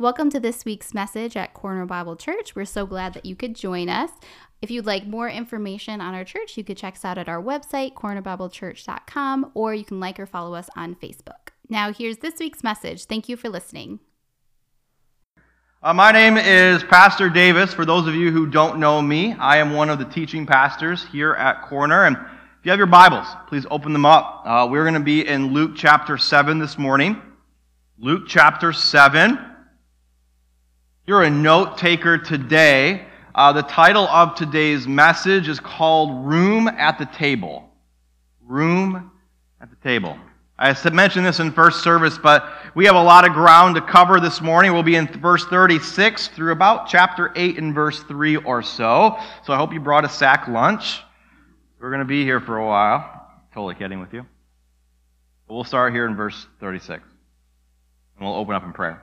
Welcome to this week's message at Corner Bible Church. We're so glad that you could join us. If you'd like more information on our church, you could check us out at our website, cornerbiblechurch.com, or you can like or follow us on Facebook. Now, here's this week's message. Thank you for listening. Uh, my name is Pastor Davis. For those of you who don't know me, I am one of the teaching pastors here at Corner. And if you have your Bibles, please open them up. Uh, we're going to be in Luke chapter 7 this morning. Luke chapter 7 you're a note taker today, uh, the title of today's message is called Room at the Table. Room at the Table. I mentioned this in first service, but we have a lot of ground to cover this morning. We'll be in verse 36 through about chapter 8 and verse 3 or so. So I hope you brought a sack lunch. We're going to be here for a while. Totally kidding with you. But we'll start here in verse 36. And we'll open up in prayer.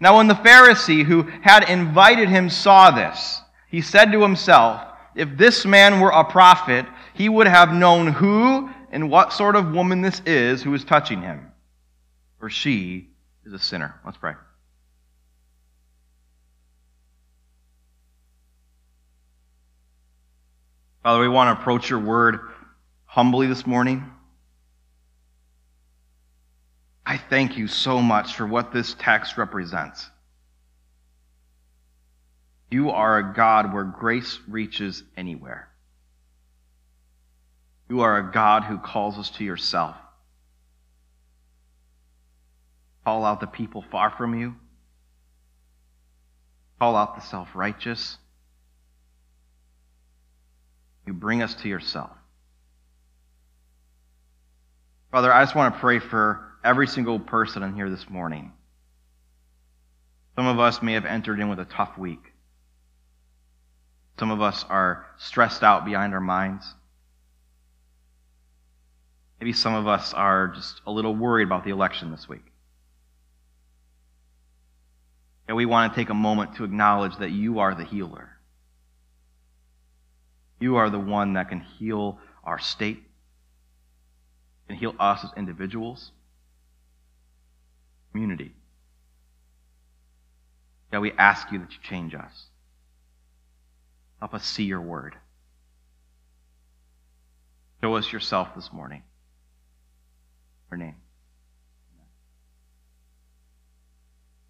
Now, when the Pharisee who had invited him saw this, he said to himself, If this man were a prophet, he would have known who and what sort of woman this is who is touching him, for she is a sinner. Let's pray. Father, we want to approach your word humbly this morning. I thank you so much for what this text represents. You are a God where grace reaches anywhere. You are a God who calls us to yourself. Call out the people far from you. Call out the self righteous. You bring us to yourself. Father, I just want to pray for every single person in here this morning. Some of us may have entered in with a tough week. Some of us are stressed out behind our minds. Maybe some of us are just a little worried about the election this week. And we want to take a moment to acknowledge that you are the healer. You are the one that can heal our state, can heal us as individuals, community. God, we ask you that you change us. Help us see your word. Show us yourself this morning. Your name.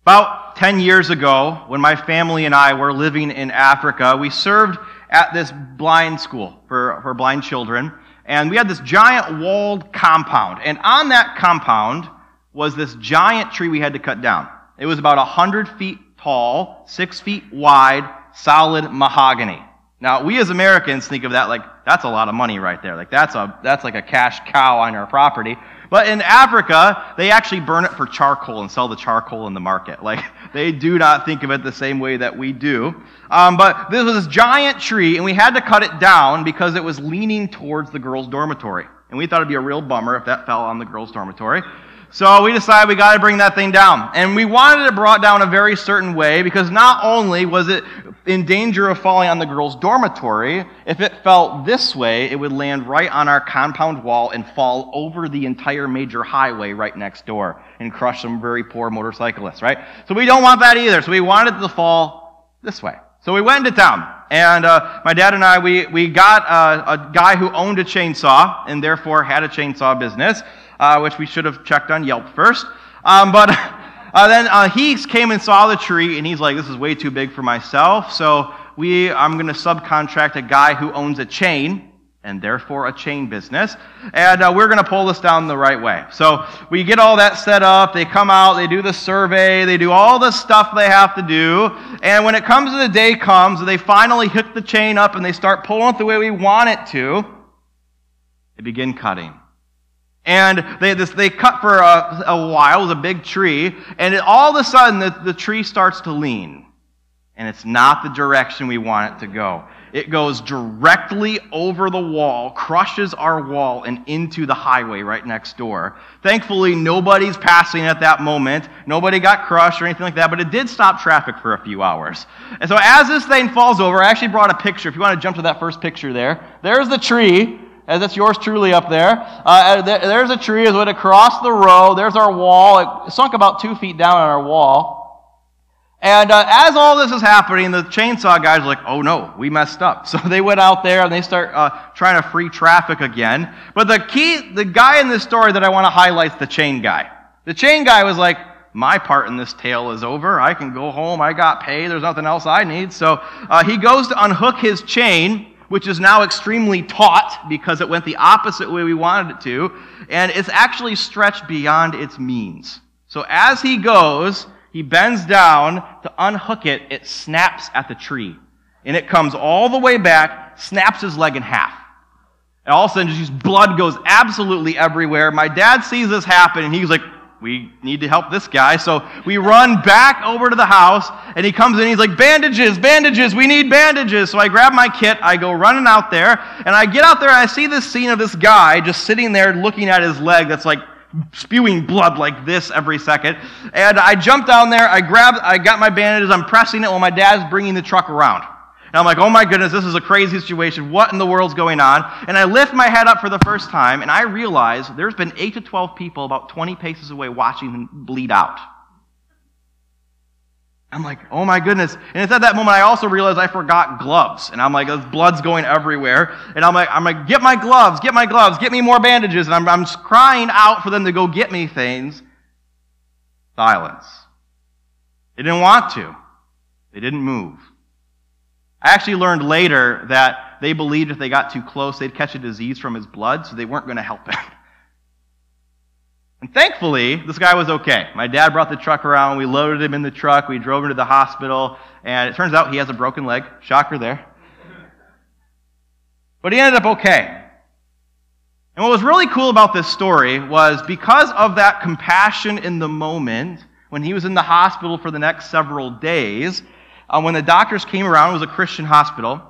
About 10 years ago, when my family and I were living in Africa, we served at this blind school for, for blind children. And we had this giant walled compound. And on that compound was this giant tree we had to cut down. It was about 100 feet tall, 6 feet wide, solid mahogany. Now, we as Americans think of that like, that's a lot of money right there. Like, that's, a, that's like a cash cow on our property. But in Africa, they actually burn it for charcoal and sell the charcoal in the market. Like, they do not think of it the same way that we do. Um, but this was this giant tree, and we had to cut it down because it was leaning towards the girls' dormitory. And we thought it'd be a real bummer if that fell on the girls' dormitory. So we decided we got to bring that thing down. And we wanted it brought down a very certain way because not only was it in danger of falling on the girls' dormitory, if it fell this way, it would land right on our compound wall and fall over the entire major highway right next door and crush some very poor motorcyclists, right? So we don't want that either. So we wanted it to fall this way. So we went into town. And uh, my dad and I, we, we got uh, a guy who owned a chainsaw and therefore had a chainsaw business uh, which we should have checked on Yelp first. Um, but uh, then uh, he came and saw the tree, and he's like, "This is way too big for myself." So we, I'm going to subcontract a guy who owns a chain. And therefore, a chain business. And uh, we're going to pull this down the right way. So we get all that set up. They come out, they do the survey, they do all the stuff they have to do. And when it comes to the day comes, they finally hook the chain up and they start pulling it the way we want it to. They begin cutting And they, this, they cut for a, a while, it was a big tree, and it, all of a sudden the, the tree starts to lean. And it's not the direction we want it to go. It goes directly over the wall, crushes our wall, and into the highway right next door. Thankfully, nobody's passing at that moment. Nobody got crushed or anything like that, but it did stop traffic for a few hours. And so, as this thing falls over, I actually brought a picture. If you want to jump to that first picture there, there's the tree. As that's yours truly up there. Uh, there's a tree as it went across the road. There's our wall. It sunk about two feet down on our wall. And uh, as all this is happening, the chainsaw guys are like, oh no, we messed up. So they went out there and they start uh, trying to free traffic again. But the key, the guy in this story that I want to highlight is the chain guy. The chain guy was like, my part in this tale is over. I can go home. I got paid. There's nothing else I need. So uh, he goes to unhook his chain, which is now extremely taut because it went the opposite way we wanted it to. And it's actually stretched beyond its means. So as he goes, he bends down to unhook it, it snaps at the tree. And it comes all the way back, snaps his leg in half. And all of a sudden, just blood goes absolutely everywhere. My dad sees this happen, and he's like, we need to help this guy. So we run back over to the house, and he comes in, he's like, bandages, bandages, we need bandages. So I grab my kit, I go running out there, and I get out there, and I see this scene of this guy just sitting there looking at his leg that's like spewing blood like this every second. And I jump down there, I grab, I got my bandages, I'm pressing it while my dad's bringing the truck around. And I'm like, oh my goodness, this is a crazy situation. What in the world's going on? And I lift my head up for the first time, and I realize there's been 8 to 12 people about 20 paces away watching him bleed out. I'm like, oh my goodness. And it's at that moment I also realized I forgot gloves. And I'm like, blood's going everywhere. And I'm like, I'm like, get my gloves, get my gloves, get me more bandages. And I'm, I'm crying out for them to go get me things. Silence. They didn't want to. They didn't move. I actually learned later that they believed if they got too close, they'd catch a disease from his blood, so they weren't going to help him. And thankfully, this guy was okay. My dad brought the truck around. We loaded him in the truck. We drove him to the hospital. And it turns out he has a broken leg. Shocker there. But he ended up okay. And what was really cool about this story was because of that compassion in the moment, when he was in the hospital for the next several days, uh, when the doctors came around, it was a Christian hospital,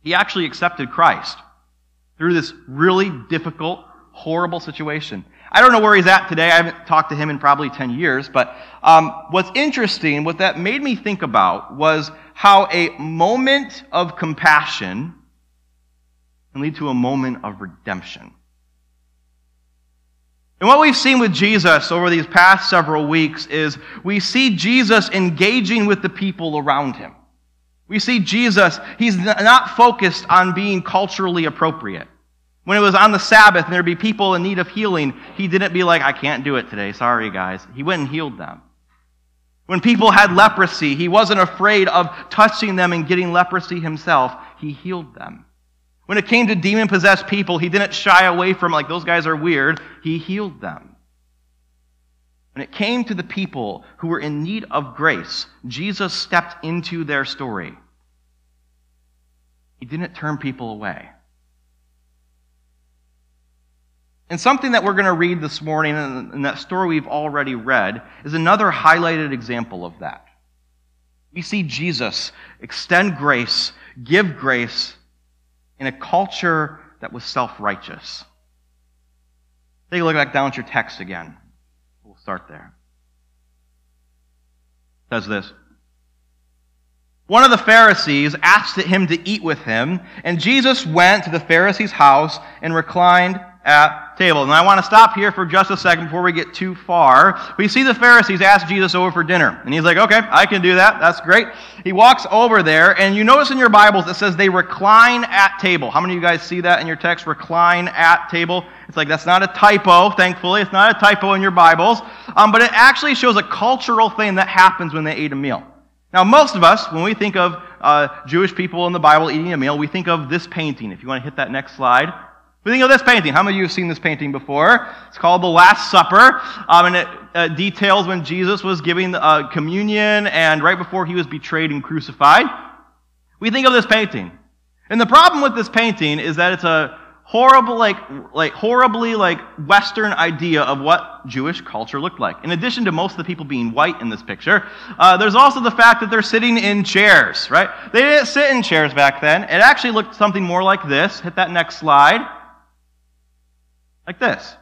he actually accepted Christ through this really difficult, horrible situation. I don't know where he's at today. I haven't talked to him in probably 10 years. But um, what's interesting, what that made me think about, was how a moment of compassion can lead to a moment of redemption. And what we've seen with Jesus over these past several weeks is we see Jesus engaging with the people around him. We see Jesus, he's not focused on being culturally appropriate. When it was on the Sabbath and there'd be people in need of healing, he didn't be like, I can't do it today. Sorry, guys. He went and healed them. When people had leprosy, he wasn't afraid of touching them and getting leprosy himself. He healed them. When it came to demon possessed people, he didn't shy away from, like, those guys are weird. He healed them. When it came to the people who were in need of grace, Jesus stepped into their story. He didn't turn people away. And something that we're going to read this morning, and that story we've already read, is another highlighted example of that. We see Jesus extend grace, give grace in a culture that was self righteous. Take a look back down at your text again. We'll start there. It says this. One of the Pharisees asked him to eat with him, and Jesus went to the Pharisee's house and reclined at table. And I want to stop here for just a second before we get too far. We see the Pharisees ask Jesus over for dinner. And he's like, okay, I can do that. That's great. He walks over there, and you notice in your Bibles it says they recline at table. How many of you guys see that in your text? Recline at table. It's like that's not a typo, thankfully. It's not a typo in your Bibles. Um, but it actually shows a cultural thing that happens when they ate a meal. Now, most of us, when we think of uh, Jewish people in the Bible eating a meal, we think of this painting. If you want to hit that next slide. We think of this painting. How many of you have seen this painting before? It's called The Last Supper, um, and it uh, details when Jesus was giving uh, communion and right before he was betrayed and crucified. We think of this painting. And the problem with this painting is that it's a horrible, like, like horribly like Western idea of what Jewish culture looked like. In addition to most of the people being white in this picture, uh, there's also the fact that they're sitting in chairs, right? They didn't sit in chairs back then. It actually looked something more like this. Hit that next slide. Like this.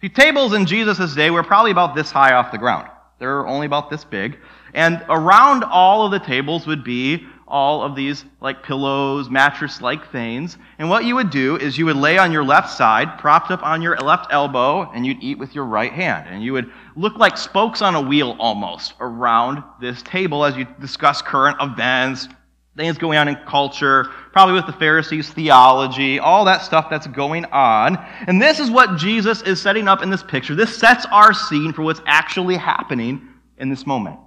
See, tables in Jesus' day were probably about this high off the ground. They're only about this big. And around all of the tables would be all of these like pillows, mattress like things. And what you would do is you would lay on your left side, propped up on your left elbow, and you'd eat with your right hand. And you would look like spokes on a wheel almost around this table as you discuss current events, things going on in culture, probably with the Pharisees' theology, all that stuff that's going on. And this is what Jesus is setting up in this picture. This sets our scene for what's actually happening in this moment.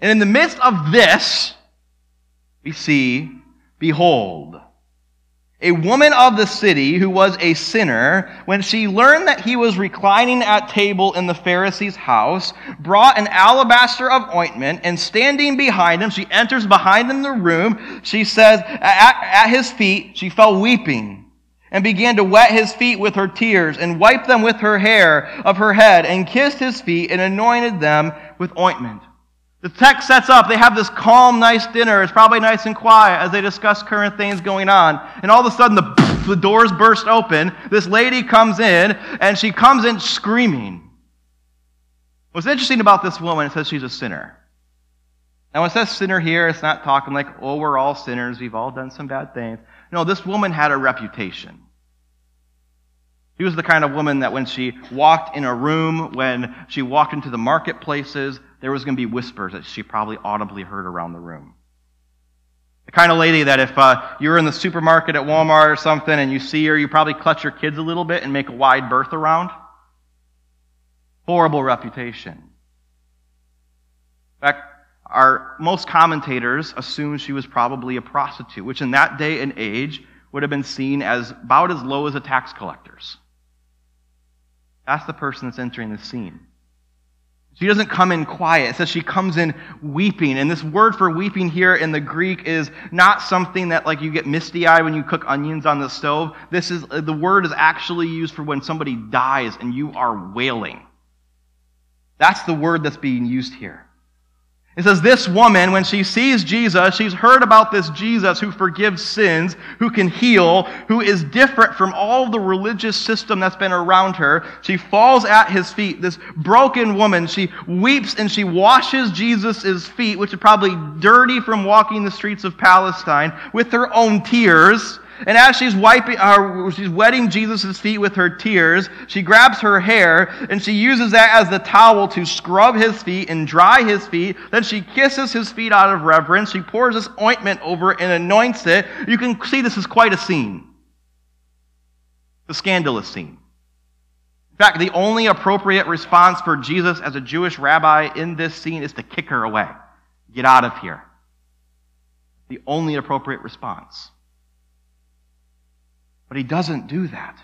And in the midst of this, we see, behold, a woman of the city who was a sinner, when she learned that he was reclining at table in the Pharisee's house, brought an alabaster of ointment, and standing behind him, she enters behind him the room. She says, at, at his feet, she fell weeping and began to wet his feet with her tears and wiped them with her hair of her head and kissed his feet and anointed them with ointment. The text sets up, they have this calm, nice dinner. It's probably nice and quiet as they discuss current things going on. And all of a sudden, the, the doors burst open. This lady comes in, and she comes in screaming. What's interesting about this woman, it says she's a sinner. Now, when it says sinner here, it's not talking like, oh, we're all sinners. We've all done some bad things. No, this woman had a reputation. She was the kind of woman that when she walked in a room, when she walked into the marketplaces, there was going to be whispers that she probably audibly heard around the room. The kind of lady that if uh, you were in the supermarket at Walmart or something and you see her, you probably clutch your kids a little bit and make a wide berth around. Horrible reputation. In fact, our most commentators assume she was probably a prostitute, which in that day and age would have been seen as about as low as a tax collector's. That's the person that's entering the scene. She doesn't come in quiet. It says she comes in weeping. And this word for weeping here in the Greek is not something that like you get misty eyed when you cook onions on the stove. This is the word is actually used for when somebody dies and you are wailing. That's the word that's being used here. It says, This woman, when she sees Jesus, she's heard about this Jesus who forgives sins, who can heal, who is different from all the religious system that's been around her. She falls at his feet. This broken woman, she weeps and she washes Jesus' feet, which are probably dirty from walking the streets of Palestine, with her own tears. And as she's wiping, uh, she's wetting Jesus' feet with her tears, she grabs her hair and she uses that as the towel to scrub his feet and dry his feet. Then she kisses his feet out of reverence. She pours this ointment over it and anoints it. You can see this is quite a scene. The scandalous scene. In fact, the only appropriate response for Jesus as a Jewish rabbi in this scene is to kick her away. Get out of here. The only appropriate response. But he doesn't do that.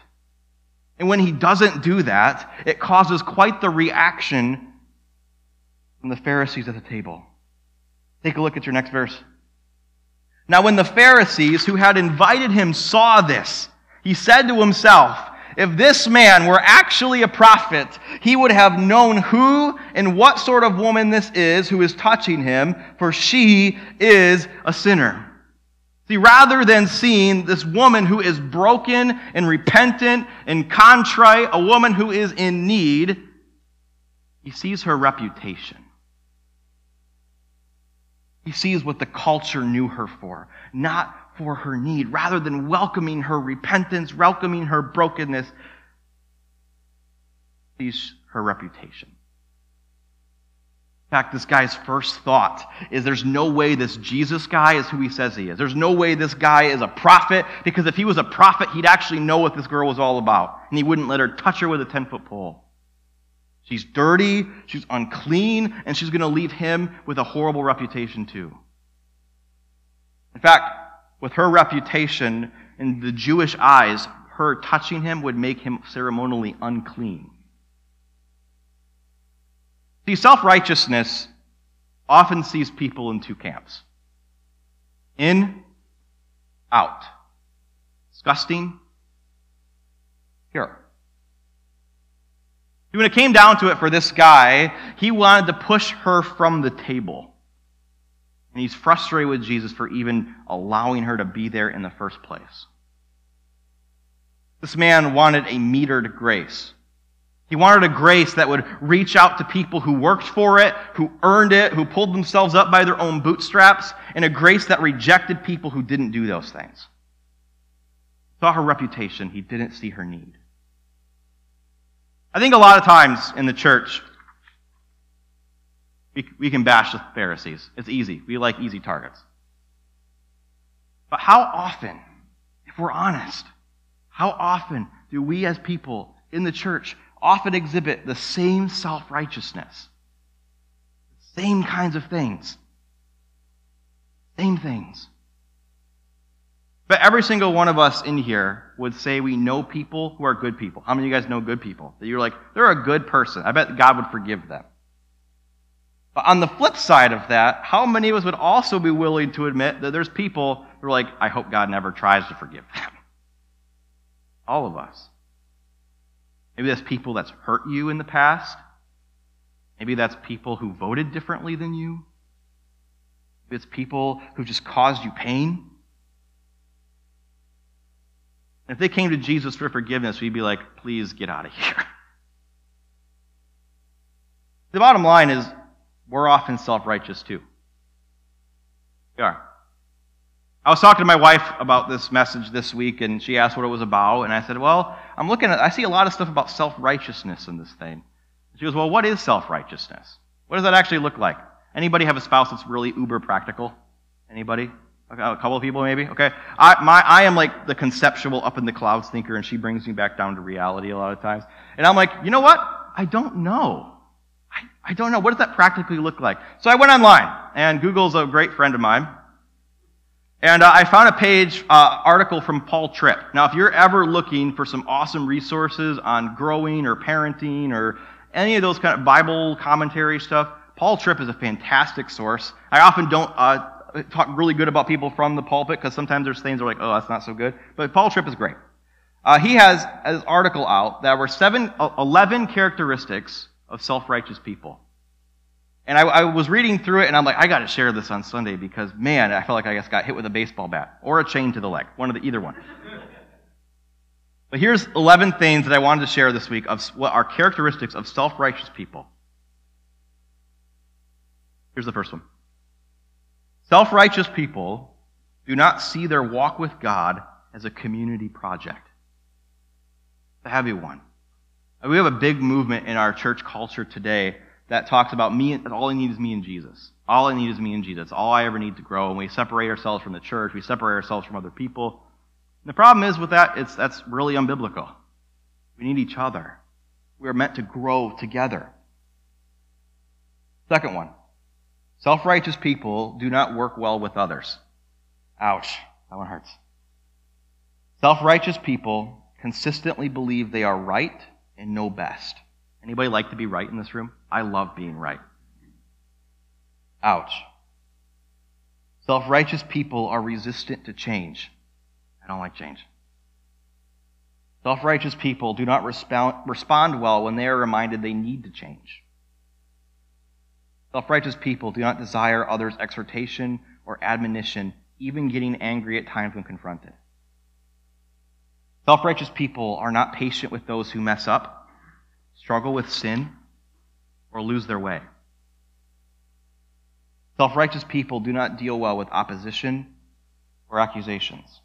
And when he doesn't do that, it causes quite the reaction from the Pharisees at the table. Take a look at your next verse. Now, when the Pharisees who had invited him saw this, he said to himself, If this man were actually a prophet, he would have known who and what sort of woman this is who is touching him, for she is a sinner. See, rather than seeing this woman who is broken and repentant and contrite, a woman who is in need, he sees her reputation. He sees what the culture knew her for, not for her need. Rather than welcoming her repentance, welcoming her brokenness, he sees her reputation fact, this guy's first thought is there's no way this Jesus guy is who he says he is. There's no way this guy is a prophet, because if he was a prophet, he'd actually know what this girl was all about, and he wouldn't let her touch her with a 10 foot pole. She's dirty, she's unclean, and she's going to leave him with a horrible reputation, too. In fact, with her reputation in the Jewish eyes, her touching him would make him ceremonially unclean. See, self righteousness often sees people in two camps in, out. Disgusting, here. When it came down to it for this guy, he wanted to push her from the table. And he's frustrated with Jesus for even allowing her to be there in the first place. This man wanted a metered grace. He wanted a grace that would reach out to people who worked for it, who earned it, who pulled themselves up by their own bootstraps, and a grace that rejected people who didn't do those things. Saw her reputation, he didn't see her need. I think a lot of times in the church, we, we can bash the Pharisees. It's easy. We like easy targets. But how often, if we're honest, how often do we as people in the church often exhibit the same self righteousness? Same kinds of things. Same things. But every single one of us in here would say we know people who are good people. How many of you guys know good people? That you're like, they're a good person. I bet God would forgive them. But on the flip side of that, how many of us would also be willing to admit that there's people who are like, I hope God never tries to forgive them? All of us. Maybe that's people that's hurt you in the past. Maybe that's people who voted differently than you. Maybe it's people who just caused you pain. And if they came to Jesus for forgiveness, we'd be like, please get out of here. The bottom line is, we're often self righteous too. We are. I was talking to my wife about this message this week, and she asked what it was about, and I said, Well, I'm looking at, I see a lot of stuff about self righteousness in this thing. She goes, Well, what is self righteousness? What does that actually look like? Anybody have a spouse that's really uber practical? Anybody? A couple of people, maybe? Okay. I, my, I am like the conceptual up in the clouds thinker, and she brings me back down to reality a lot of times. And I'm like, you know what? I don't know. I, I don't know. What does that practically look like? So I went online, and Google's a great friend of mine. And uh, I found a page uh, article from Paul Tripp. Now, if you're ever looking for some awesome resources on growing or parenting or any of those kind of Bible commentary stuff, Paul Tripp is a fantastic source. I often don't uh, talk really good about people from the pulpit because sometimes there's things that are like, oh, that's not so good. But Paul Tripp is great. Uh, he has an article out that were seven, uh, 11 characteristics of self-righteous people. And I, I, was reading through it, and I'm like, I got to share this on Sunday because, man, I felt like I just got hit with a baseball bat or a chain to the leg, one of the either one. but here's 11 things that I wanted to share this week of what are characteristics of self-righteous people. Here's the first one. Self righteous people do not see their walk with God as a community project. It's a heavy one. We have a big movement in our church culture today that talks about me, all I need is me and Jesus. All I need is me and Jesus. All I ever need to grow. And we separate ourselves from the church. We separate ourselves from other people. And the problem is with that, it's, that's really unbiblical. We need each other. We are meant to grow together. Second one. Self righteous people do not work well with others. Ouch. That one hurts. Self righteous people consistently believe they are right and know best. Anybody like to be right in this room? I love being right. Ouch. Self righteous people are resistant to change. I don't like change. Self righteous people do not respond, respond well when they are reminded they need to change. Self righteous people do not desire others' exhortation or admonition, even getting angry at times when confronted. Self righteous people are not patient with those who mess up, struggle with sin, or lose their way. Self righteous people do not deal well with opposition or accusations.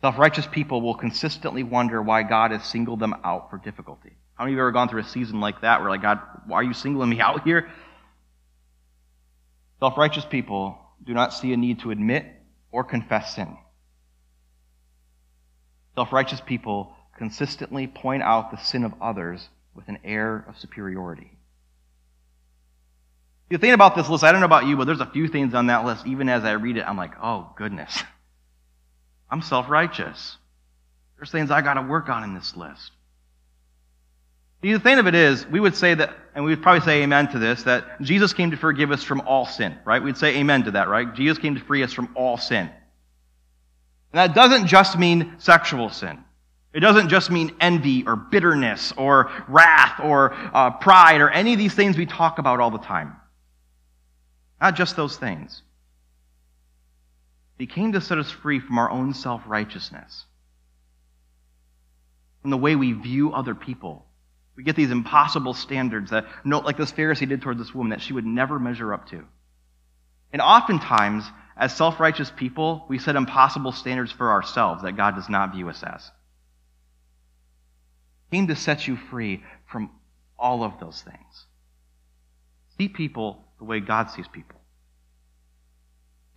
Self righteous people will consistently wonder why God has singled them out for difficulty. How many of you have ever gone through a season like that where, like, God, why are you singling me out here? Self righteous people do not see a need to admit or confess sin. Self righteous people consistently point out the sin of others with an air of superiority. The thing about this list, I don't know about you, but there's a few things on that list, even as I read it, I'm like, oh, goodness. I'm self righteous. There's things I got to work on in this list. The thing of it is, we would say that, and we would probably say amen to this, that Jesus came to forgive us from all sin, right? We'd say amen to that, right? Jesus came to free us from all sin. And that doesn't just mean sexual sin. It doesn't just mean envy or bitterness or wrath or uh, pride or any of these things we talk about all the time. Not just those things. He came to set us free from our own self righteousness, from the way we view other people. We get these impossible standards that, like this Pharisee did toward this woman, that she would never measure up to. And oftentimes, as self righteous people, we set impossible standards for ourselves that God does not view us as came to set you free from all of those things. See people the way God sees people.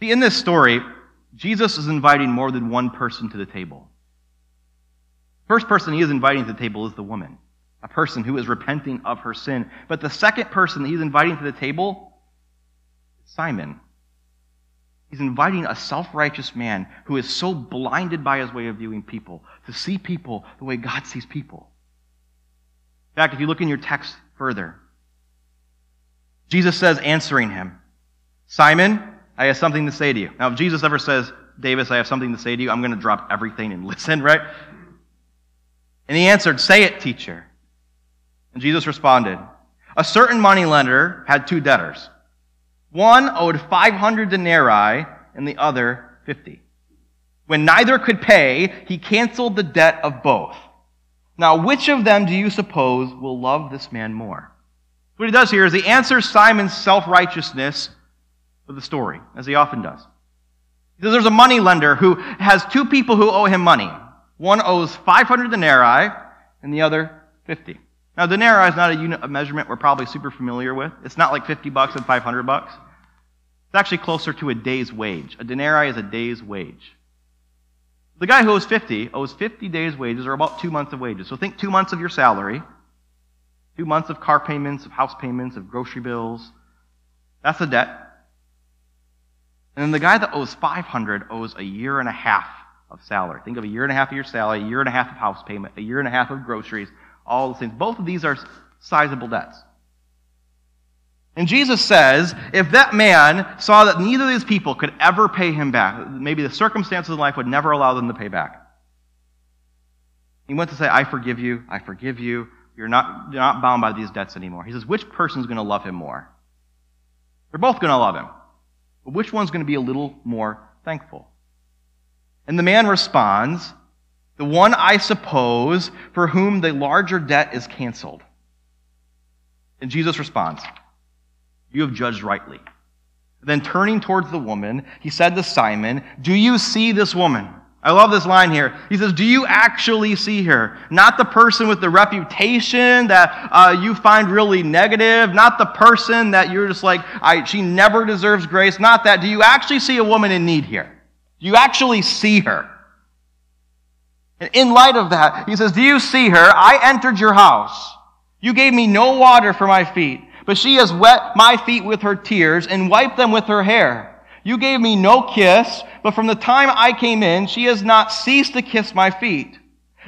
See, in this story, Jesus is inviting more than one person to the table. First person he is inviting to the table is the woman, a person who is repenting of her sin. But the second person that he's inviting to the table is Simon. He's inviting a self righteous man who is so blinded by his way of viewing people to see people the way God sees people. In fact, if you look in your text further, Jesus says, answering him, Simon, I have something to say to you. Now, if Jesus ever says, Davis, I have something to say to you, I'm going to drop everything and listen, right? And he answered, Say it, teacher. And Jesus responded, A certain moneylender had two debtors. One owed 500 denarii and the other 50. When neither could pay, he canceled the debt of both. Now, which of them do you suppose will love this man more? What he does here is he answers Simon's self righteousness with a story, as he often does. He says there's a money lender who has two people who owe him money. One owes 500 denarii, and the other 50. Now, denarii is not a unit of measurement we're probably super familiar with. It's not like 50 bucks and 500 bucks. It's actually closer to a day's wage. A denarii is a day's wage. The guy who owes 50 owes 50 days' wages, or about two months of wages. So think two months of your salary, two months of car payments, of house payments, of grocery bills. That's a debt. And then the guy that owes 500 owes a year and a half of salary. Think of a year and a half of your salary, a year and a half of house payment, a year and a half of groceries, all the things. Both of these are sizable debts. And Jesus says, if that man saw that neither of these people could ever pay him back, maybe the circumstances of life would never allow them to pay back. He went to say, I forgive you, I forgive you. You're not, you're not bound by these debts anymore. He says, which person's going to love him more? They're both going to love him. But which one's going to be a little more thankful? And the man responds, the one I suppose for whom the larger debt is canceled. And Jesus responds, you have judged rightly. Then turning towards the woman, he said to Simon, Do you see this woman? I love this line here. He says, Do you actually see her? Not the person with the reputation that uh, you find really negative, not the person that you're just like, I, she never deserves grace, not that. Do you actually see a woman in need here? Do you actually see her? And in light of that, he says, Do you see her? I entered your house. You gave me no water for my feet but she has wet my feet with her tears and wiped them with her hair. You gave me no kiss, but from the time I came in, she has not ceased to kiss my feet.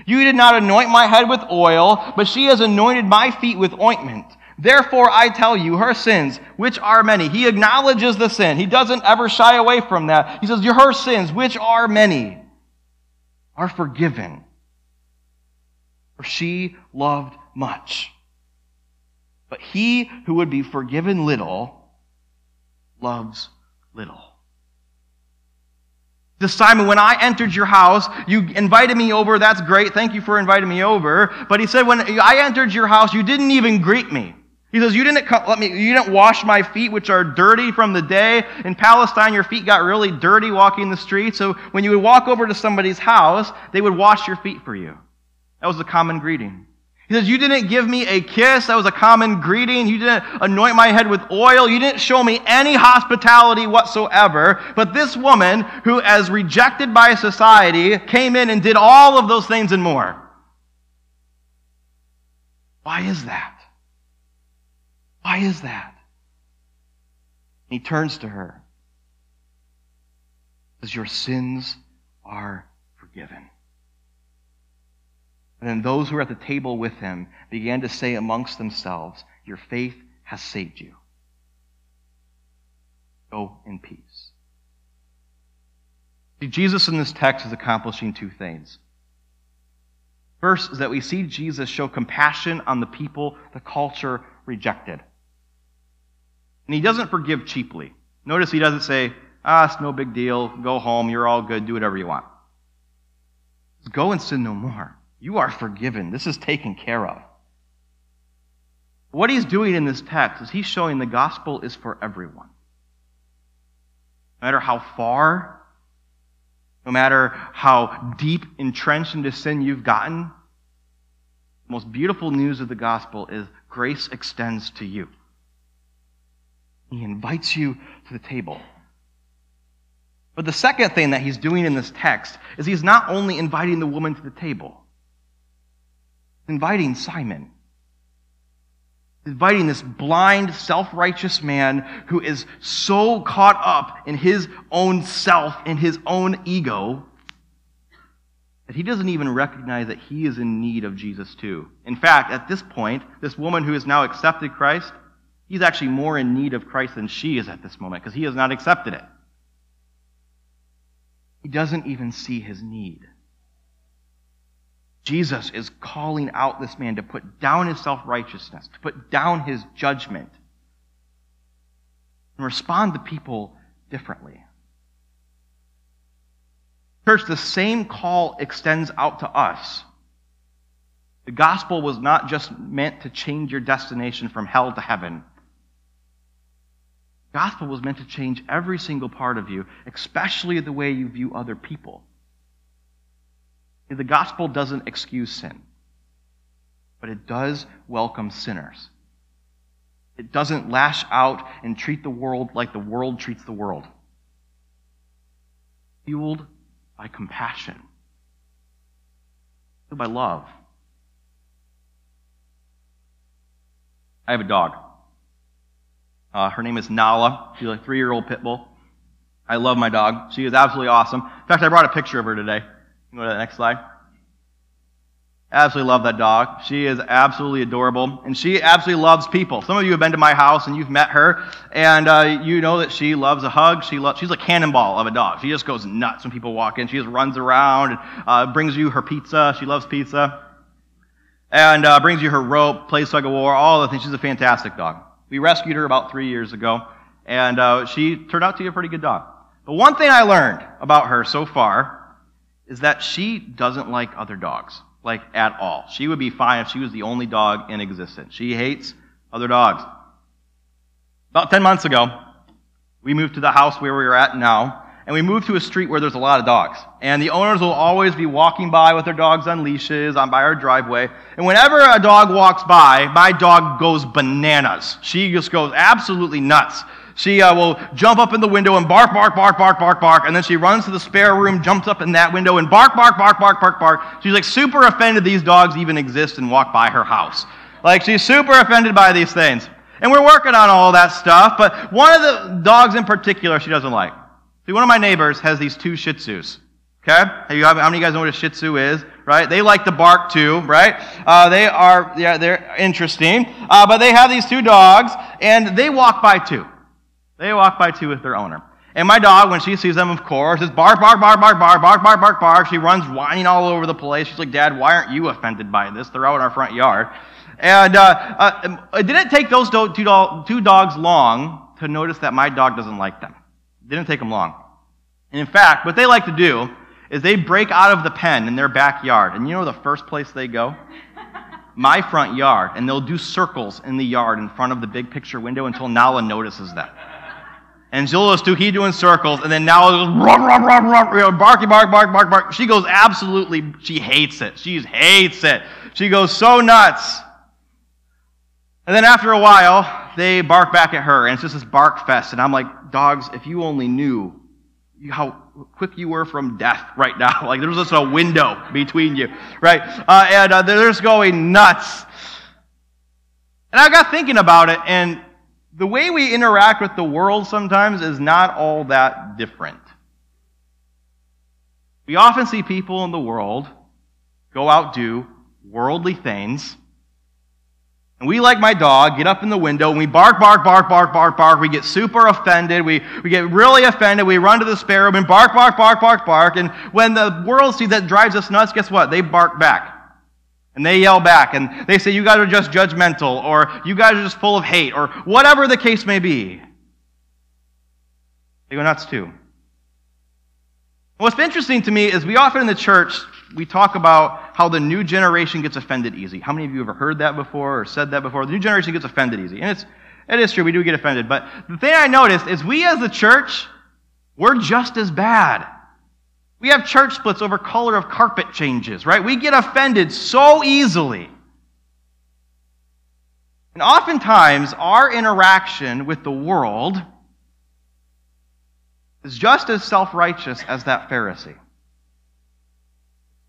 You did not anoint my head with oil, but she has anointed my feet with ointment. Therefore, I tell you, her sins, which are many. He acknowledges the sin. He doesn't ever shy away from that. He says, Her sins, which are many, are forgiven. For she loved much. But he who would be forgiven little loves little. This Simon, when I entered your house, you invited me over. That's great. Thank you for inviting me over. But he said, when I entered your house, you didn't even greet me. He says, you didn't come, let me, you didn't wash my feet, which are dirty from the day. In Palestine, your feet got really dirty walking the street. So when you would walk over to somebody's house, they would wash your feet for you. That was the common greeting. He says, You didn't give me a kiss. That was a common greeting. You didn't anoint my head with oil. You didn't show me any hospitality whatsoever. But this woman, who, as rejected by society, came in and did all of those things and more. Why is that? Why is that? He turns to her. Says, Your sins are forgiven. And then those who were at the table with him began to say amongst themselves, Your faith has saved you. Go in peace. See, Jesus in this text is accomplishing two things. First is that we see Jesus show compassion on the people the culture rejected. And he doesn't forgive cheaply. Notice he doesn't say, ah, it's no big deal, go home, you're all good, do whatever you want. Go and sin no more. You are forgiven. This is taken care of. What he's doing in this text is he's showing the gospel is for everyone. No matter how far, no matter how deep entrenched into sin you've gotten, the most beautiful news of the gospel is grace extends to you. He invites you to the table. But the second thing that he's doing in this text is he's not only inviting the woman to the table, inviting Simon. Inviting this blind, self righteous man who is so caught up in his own self, in his own ego, that he doesn't even recognize that he is in need of Jesus too. In fact, at this point, this woman who has now accepted Christ, he's actually more in need of Christ than she is at this moment because he has not accepted it. He doesn't even see his need. Jesus is calling out this man to put down his self righteousness, to put down his judgment, and respond to people differently. Church, the same call extends out to us. The gospel was not just meant to change your destination from hell to heaven. The gospel was meant to change every single part of you, especially the way you view other people. The gospel doesn't excuse sin, but it does welcome sinners. It doesn't lash out and treat the world like the world treats the world. Fueled by compassion, fueled by love. I have a dog. Uh, her name is Nala. She's a three year old pit bull. I love my dog. She is absolutely awesome. In fact, I brought a picture of her today. Go to the next slide. Absolutely love that dog. She is absolutely adorable, and she absolutely loves people. Some of you have been to my house and you've met her, and uh, you know that she loves a hug. She loves, she's a cannonball of a dog. She just goes nuts when people walk in. She just runs around and uh, brings you her pizza. She loves pizza, and uh, brings you her rope, plays tug of war, all the things. She's a fantastic dog. We rescued her about three years ago, and uh, she turned out to be a pretty good dog. But one thing I learned about her so far is that she doesn't like other dogs like at all. She would be fine if she was the only dog in existence. She hates other dogs. About 10 months ago, we moved to the house where we are at now, and we moved to a street where there's a lot of dogs. And the owners will always be walking by with their dogs on leashes on by our driveway. And whenever a dog walks by, my dog goes bananas. She just goes absolutely nuts. She uh, will jump up in the window and bark, bark, bark, bark, bark, bark, and then she runs to the spare room, jumps up in that window, and bark, bark, bark, bark, bark, bark. She's like super offended these dogs even exist and walk by her house. Like she's super offended by these things. And we're working on all that stuff, but one of the dogs in particular she doesn't like. See, one of my neighbors has these two Shih Tzus. Okay? How many of you guys know what a Shih Tzu is? Right? They like to bark too, right? Uh, they are, yeah, they're interesting. Uh, but they have these two dogs, and they walk by too. They walk by two with their owner. And my dog, when she sees them, of course, is bark, bark, bark, bark, bark, bark, bark, bark, bark. She runs whining all over the place. She's like, Dad, why aren't you offended by this? They're out in our front yard. And uh, uh, it didn't take those two, do- two dogs long to notice that my dog doesn't like them. It didn't take them long. And in fact, what they like to do is they break out of the pen in their backyard. And you know the first place they go? my front yard. And they'll do circles in the yard in front of the big picture window until Nala notices them. And Zula's too, he doing circles, and then now goes run, run, run, run, barky, bark, bark, bark, bark. She goes absolutely, she hates it. She hates it. She goes so nuts. And then after a while, they bark back at her, and it's just this bark fest. And I'm like, dogs, if you only knew how quick you were from death right now. Like there's just a window between you, right? Uh, and uh, they're just going nuts. And I got thinking about it, and the way we interact with the world sometimes is not all that different. We often see people in the world go out do worldly things. And we, like my dog, get up in the window and we bark, bark, bark, bark, bark, bark. We get super offended. We, we get really offended. We run to the spare room and bark, bark, bark, bark, bark. And when the world sees that drives us nuts, guess what? They bark back. And they yell back and they say, You guys are just judgmental, or you guys are just full of hate, or whatever the case may be. They go nuts too. What's interesting to me is we often in the church, we talk about how the new generation gets offended easy. How many of you have ever heard that before or said that before? The new generation gets offended easy. And it's, it is true, we do get offended. But the thing I noticed is we as the church, we're just as bad. We have church splits over color of carpet changes, right? We get offended so easily. And oftentimes, our interaction with the world is just as self righteous as that Pharisee,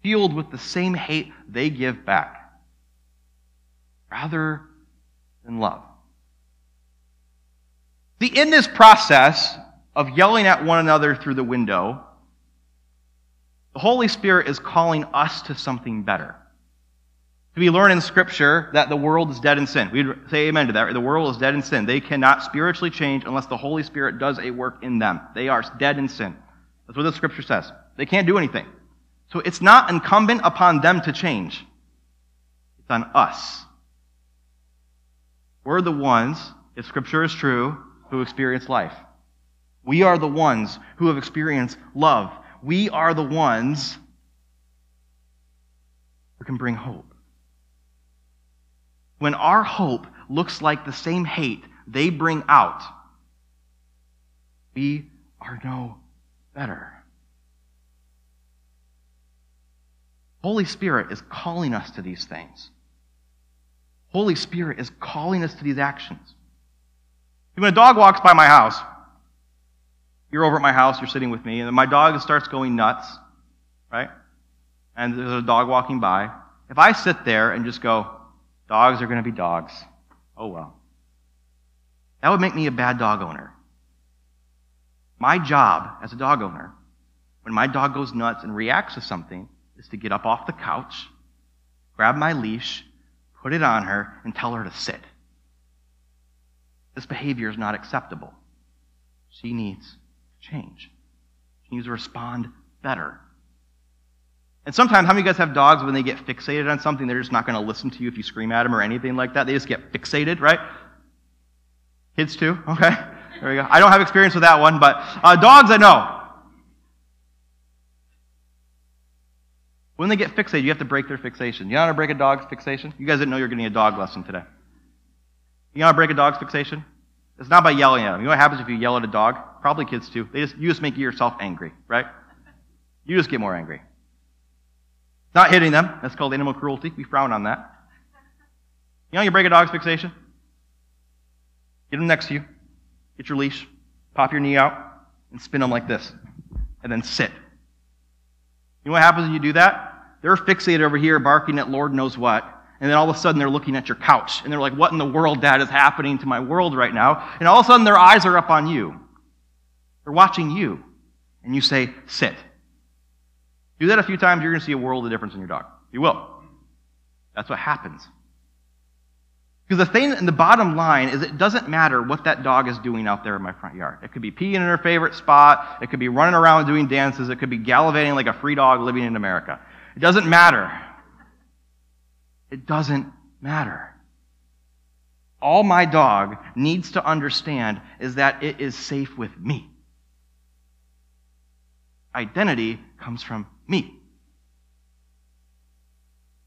fueled with the same hate they give back, rather than love. See, in this process of yelling at one another through the window, the Holy Spirit is calling us to something better. We learn in Scripture that the world is dead in sin. We say amen to that. The world is dead in sin. They cannot spiritually change unless the Holy Spirit does a work in them. They are dead in sin. That's what the Scripture says. They can't do anything. So it's not incumbent upon them to change. It's on us. We're the ones, if Scripture is true, who experience life. We are the ones who have experienced love. We are the ones who can bring hope. When our hope looks like the same hate they bring out, we are no better. Holy Spirit is calling us to these things. Holy Spirit is calling us to these actions. When a dog walks by my house, you're over at my house, you're sitting with me, and my dog starts going nuts, right? And there's a dog walking by. If I sit there and just go, Dogs are going to be dogs. Oh well. That would make me a bad dog owner. My job as a dog owner, when my dog goes nuts and reacts to something, is to get up off the couch, grab my leash, put it on her, and tell her to sit. This behavior is not acceptable. She needs change. She needs to respond better. And sometimes, how many of you guys have dogs when they get fixated on something, they're just not going to listen to you if you scream at them or anything like that? They just get fixated, right? Kids too? Okay. There we go. I don't have experience with that one, but uh, dogs I know. When they get fixated, you have to break their fixation. You know how to break a dog's fixation? You guys didn't know you were getting a dog lesson today. You know how to break a dog's fixation? It's not by yelling at them. You know what happens if you yell at a dog? Probably kids too. They just, you just make yourself angry, right? You just get more angry. Not hitting them. That's called animal cruelty. We frown on that. You know, you break a dog's fixation. Get them next to you. Get your leash. Pop your knee out and spin them like this. And then sit. You know what happens when you do that? They're fixated over here, barking at Lord knows what. And then all of a sudden they're looking at your couch. And they're like, What in the world, Dad, is happening to my world right now? And all of a sudden their eyes are up on you. They're watching you. And you say, Sit. Do that a few times, you're going to see a world of difference in your dog. You will. That's what happens. Because the thing and the bottom line is it doesn't matter what that dog is doing out there in my front yard. It could be peeing in her favorite spot. It could be running around doing dances. It could be gallivanting like a free dog living in America. It doesn't matter. It doesn't matter. All my dog needs to understand is that it is safe with me. Identity comes from me. She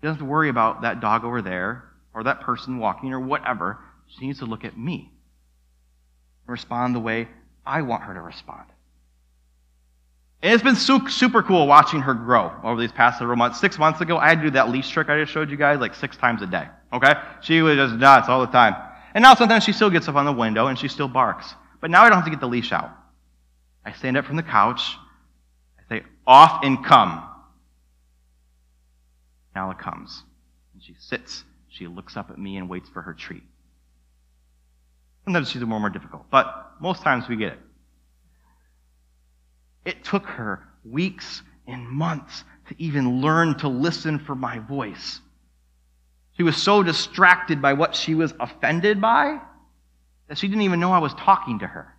doesn't have to worry about that dog over there or that person walking or whatever. She needs to look at me and respond the way I want her to respond. And it's been super cool watching her grow over these past several months. Six months ago, I had to do that leash trick I just showed you guys like six times a day. Okay? She was just nuts all the time. And now sometimes she still gets up on the window and she still barks. But now I don't have to get the leash out. I stand up from the couch. Off and come. Nala comes. And she sits. She looks up at me and waits for her treat. Sometimes she's more, more difficult, but most times we get it. It took her weeks and months to even learn to listen for my voice. She was so distracted by what she was offended by that she didn't even know I was talking to her.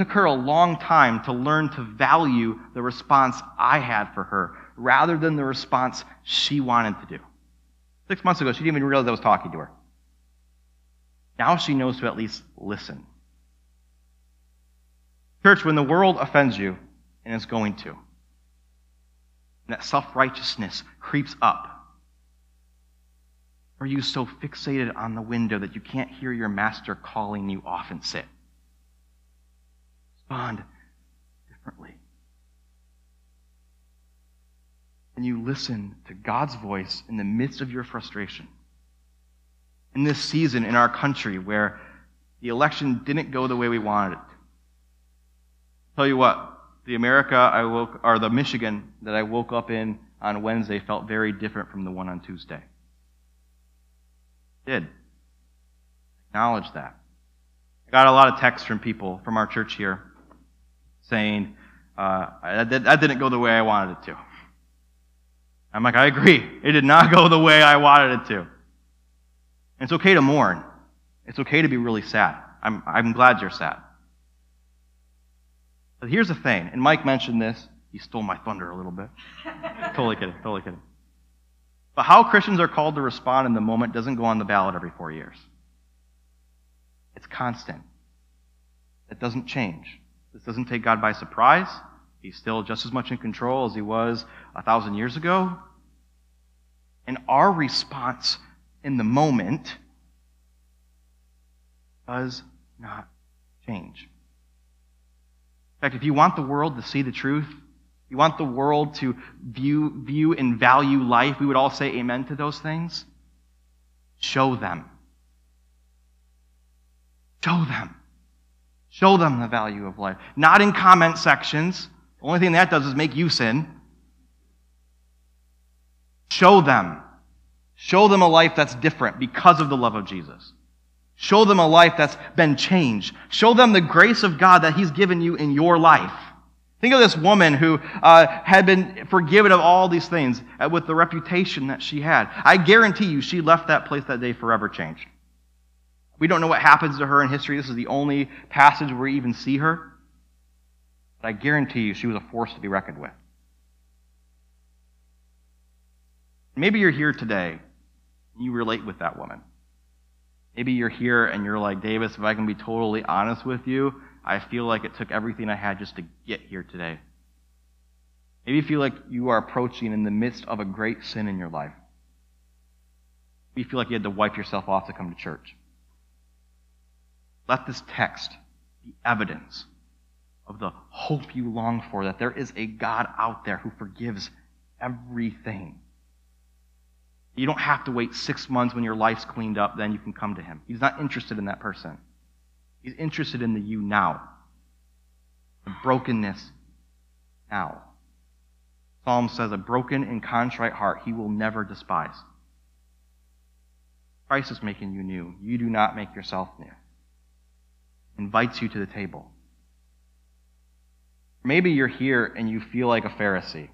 It took her a long time to learn to value the response I had for her rather than the response she wanted to do. Six months ago, she didn't even realize I was talking to her. Now she knows to at least listen. Church, when the world offends you, and it's going to, and that self righteousness creeps up, are you so fixated on the window that you can't hear your master calling you off and sit? Respond differently. And you listen to God's voice in the midst of your frustration. In this season in our country where the election didn't go the way we wanted it. Tell you what, the America I woke, or the Michigan that I woke up in on Wednesday felt very different from the one on Tuesday. It did. Acknowledge that. I got a lot of texts from people from our church here saying, uh, that, that didn't go the way I wanted it to. I'm like, I agree. It did not go the way I wanted it to. And it's okay to mourn. It's okay to be really sad. I'm, I'm glad you're sad. But here's the thing, and Mike mentioned this. He stole my thunder a little bit. totally kidding, totally kidding. But how Christians are called to respond in the moment doesn't go on the ballot every four years. It's constant. It doesn't change. This doesn't take God by surprise. He's still just as much in control as he was a thousand years ago. And our response in the moment does not change. In fact, if you want the world to see the truth, you want the world to view, view and value life, we would all say amen to those things. Show them. Show them. Show them the value of life. Not in comment sections. The only thing that does is make you sin. Show them. Show them a life that's different because of the love of Jesus. Show them a life that's been changed. Show them the grace of God that He's given you in your life. Think of this woman who uh, had been forgiven of all these things uh, with the reputation that she had. I guarantee you she left that place that day forever changed. We don't know what happens to her in history. This is the only passage where we even see her. But I guarantee you she was a force to be reckoned with. Maybe you're here today and you relate with that woman. Maybe you're here and you're like, Davis, if I can be totally honest with you, I feel like it took everything I had just to get here today. Maybe you feel like you are approaching in the midst of a great sin in your life. Maybe you feel like you had to wipe yourself off to come to church. Let this text be evidence of the hope you long for, that there is a God out there who forgives everything. You don't have to wait six months when your life's cleaned up, then you can come to Him. He's not interested in that person. He's interested in the you now, the brokenness now. Psalm says, A broken and contrite heart He will never despise. Christ is making you new. You do not make yourself new. Invites you to the table. Maybe you're here and you feel like a Pharisee.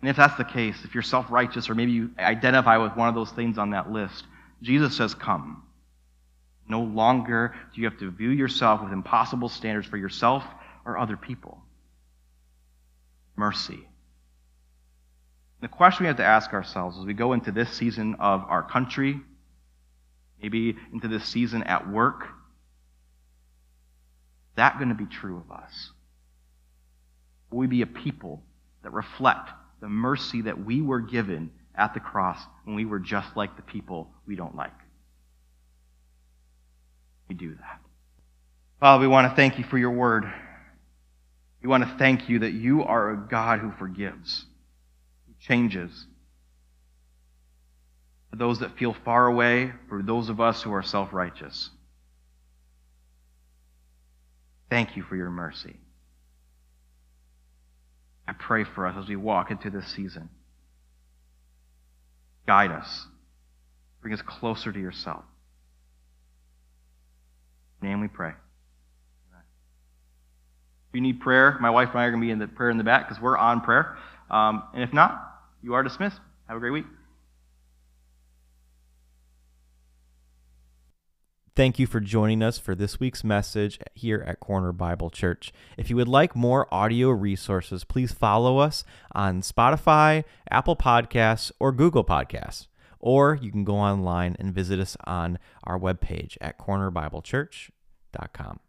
And if that's the case, if you're self righteous or maybe you identify with one of those things on that list, Jesus says, Come. No longer do you have to view yourself with impossible standards for yourself or other people. Mercy. The question we have to ask ourselves as we go into this season of our country, maybe into this season at work, that going to be true of us? Will we be a people that reflect the mercy that we were given at the cross when we were just like the people we don't like. We do that. Father, we want to thank you for your word. We want to thank you that you are a God who forgives, who changes. For those that feel far away, for those of us who are self righteous. Thank you for your mercy. I pray for us as we walk into this season. Guide us. Bring us closer to yourself. In name we pray. If you need prayer, my wife and I are going to be in the prayer in the back because we're on prayer. Um, and if not, you are dismissed. Have a great week. Thank you for joining us for this week's message here at Corner Bible Church. If you would like more audio resources, please follow us on Spotify, Apple Podcasts, or Google Podcasts. Or you can go online and visit us on our webpage at cornerbiblechurch.com.